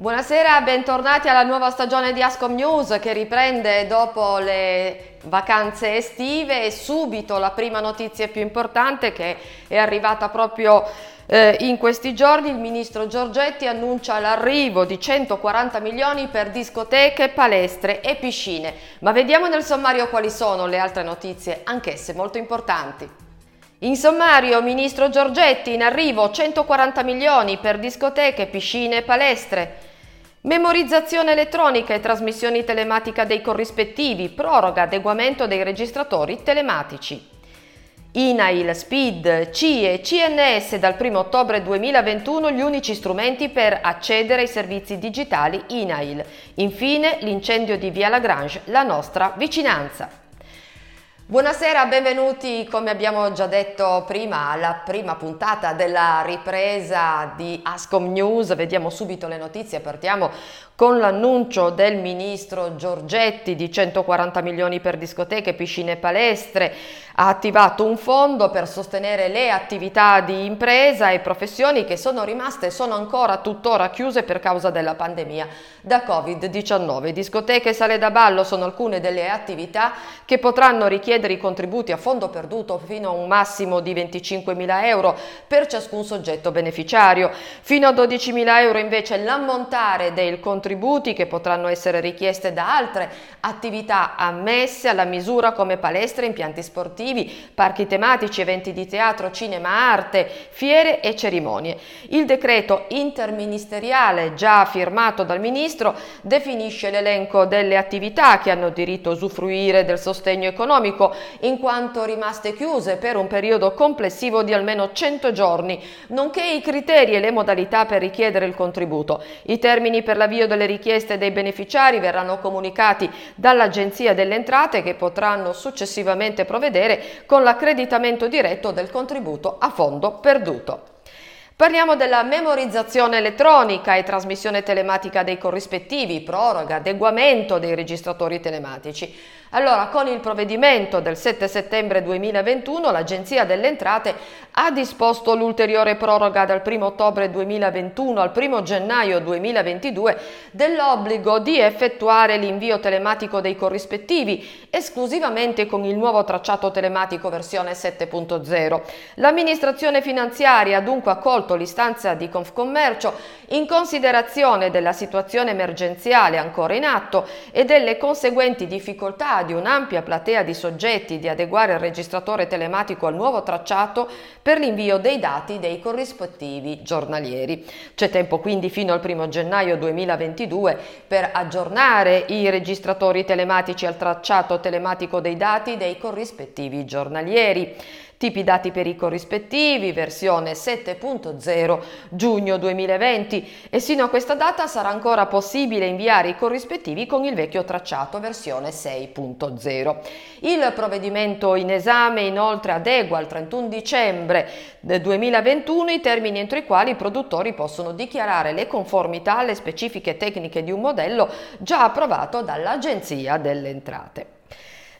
Buonasera, bentornati alla nuova stagione di Ascom News che riprende dopo le vacanze estive e subito la prima notizia più importante che è arrivata proprio eh, in questi giorni. Il ministro Giorgetti annuncia l'arrivo di 140 milioni per discoteche, palestre e piscine. Ma vediamo nel sommario quali sono le altre notizie, anch'esse molto importanti. In sommario, ministro Giorgetti, in arrivo 140 milioni per discoteche, piscine e palestre. Memorizzazione elettronica e trasmissioni telematica dei corrispettivi, proroga adeguamento dei registratori telematici. INAIL, SPID, CIE CNS dal 1 ottobre 2021 gli unici strumenti per accedere ai servizi digitali INAIL. Infine l'incendio di Via Lagrange, la nostra vicinanza. Buonasera, benvenuti come abbiamo già detto prima alla prima puntata della ripresa di Ascom News. Vediamo subito le notizie, partiamo con l'annuncio del ministro Giorgetti di 140 milioni per discoteche, piscine e palestre, ha attivato un fondo per sostenere le attività di impresa e professioni che sono rimaste e sono ancora tuttora chiuse per causa della pandemia da Covid-19. Discoteche e sale da ballo sono alcune delle attività che potranno richiedere i contributi a fondo perduto fino a un massimo di 25 mila euro per ciascun soggetto beneficiario. Fino a 12 mila euro invece l'ammontare contributo contributi che potranno essere richieste da altre attività ammesse alla misura come palestre, impianti sportivi, parchi tematici, eventi di teatro, cinema, arte, fiere e cerimonie. Il decreto interministeriale già firmato dal Ministro definisce l'elenco delle attività che hanno diritto a usufruire del sostegno economico in quanto rimaste chiuse per un periodo complessivo di almeno 100 giorni, nonché i criteri e le modalità per richiedere il contributo. I termini per l'avvio del le richieste dei beneficiari verranno comunicati dall'Agenzia delle Entrate che potranno successivamente provvedere con l'accreditamento diretto del contributo a fondo perduto. Parliamo della memorizzazione elettronica e trasmissione telematica dei corrispettivi, proroga, adeguamento dei registratori telematici. Allora, con il provvedimento del 7 settembre 2021, l'Agenzia delle Entrate ha disposto l'ulteriore proroga dal 1 ottobre 2021 al 1 gennaio 2022 dell'obbligo di effettuare l'invio telematico dei corrispettivi esclusivamente con il nuovo tracciato telematico versione 7.0. L'amministrazione finanziaria ha dunque accolto l'istanza di Confcommercio in considerazione della situazione emergenziale ancora in atto e delle conseguenti difficoltà di un'ampia platea di soggetti di adeguare il registratore telematico al nuovo tracciato per l'invio dei dati dei corrispettivi giornalieri. C'è tempo quindi fino al 1 gennaio 2022 per aggiornare i registratori telematici al tracciato telematico dei dati dei corrispettivi giornalieri tipi dati per i corrispettivi, versione 7.0 giugno 2020 e sino a questa data sarà ancora possibile inviare i corrispettivi con il vecchio tracciato versione 6.0. Il provvedimento in esame inoltre adegua al 31 dicembre del 2021 i termini entro i quali i produttori possono dichiarare le conformità alle specifiche tecniche di un modello già approvato dall'Agenzia delle Entrate.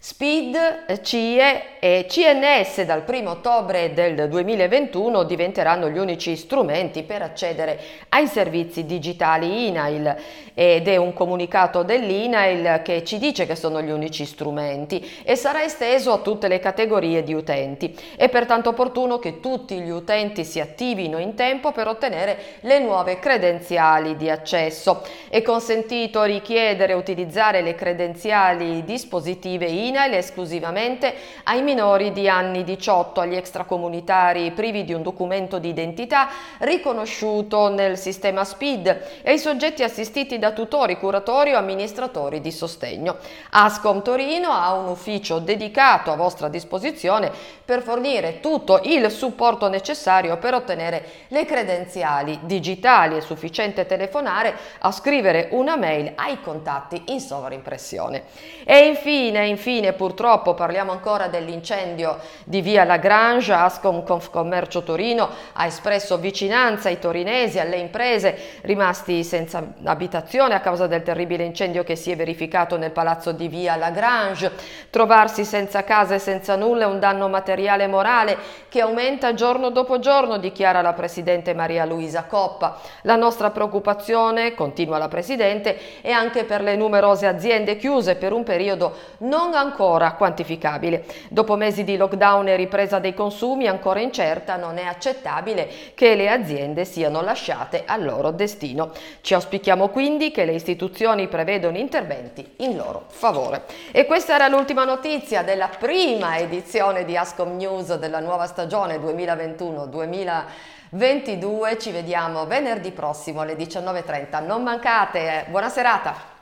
SPID, CIE e CNS dal 1 ottobre del 2021 diventeranno gli unici strumenti per accedere ai servizi digitali INAIL ed è un comunicato dell'INAIL che ci dice che sono gli unici strumenti e sarà esteso a tutte le categorie di utenti. È pertanto opportuno che tutti gli utenti si attivino in tempo per ottenere le nuove credenziali di accesso. È consentito richiedere e utilizzare le credenziali dispositive INAIL INAIL esclusivamente ai minori di anni 18, agli extracomunitari privi di un documento di identità riconosciuto nel sistema SPID e ai soggetti assistiti da tutori, curatori o amministratori di sostegno. Ascom Torino ha un ufficio dedicato a vostra disposizione per fornire tutto il supporto necessario per ottenere le credenziali digitali. È sufficiente telefonare a scrivere una mail ai contatti in sovraimpressione. E infine, infine Infine purtroppo parliamo ancora dell'incendio di via Lagrange, Ascom Confcommercio Torino ha espresso vicinanza ai torinesi, alle imprese rimasti senza abitazione a causa del terribile incendio che si è verificato nel palazzo di via Lagrange. Trovarsi senza casa e senza nulla è un danno materiale e morale che aumenta giorno dopo giorno, dichiara la Presidente Maria Luisa Coppa. La nostra preoccupazione, continua la Presidente, è anche per le numerose aziende chiuse per un periodo non ancora quantificabile. Dopo mesi di lockdown e ripresa dei consumi ancora incerta, non è accettabile che le aziende siano lasciate al loro destino. Ci auspichiamo quindi che le istituzioni prevedano interventi in loro favore. E questa era l'ultima notizia della prima edizione di Ascom News della nuova stagione 2021-2022. Ci vediamo venerdì prossimo alle 19.30. Non mancate, buona serata!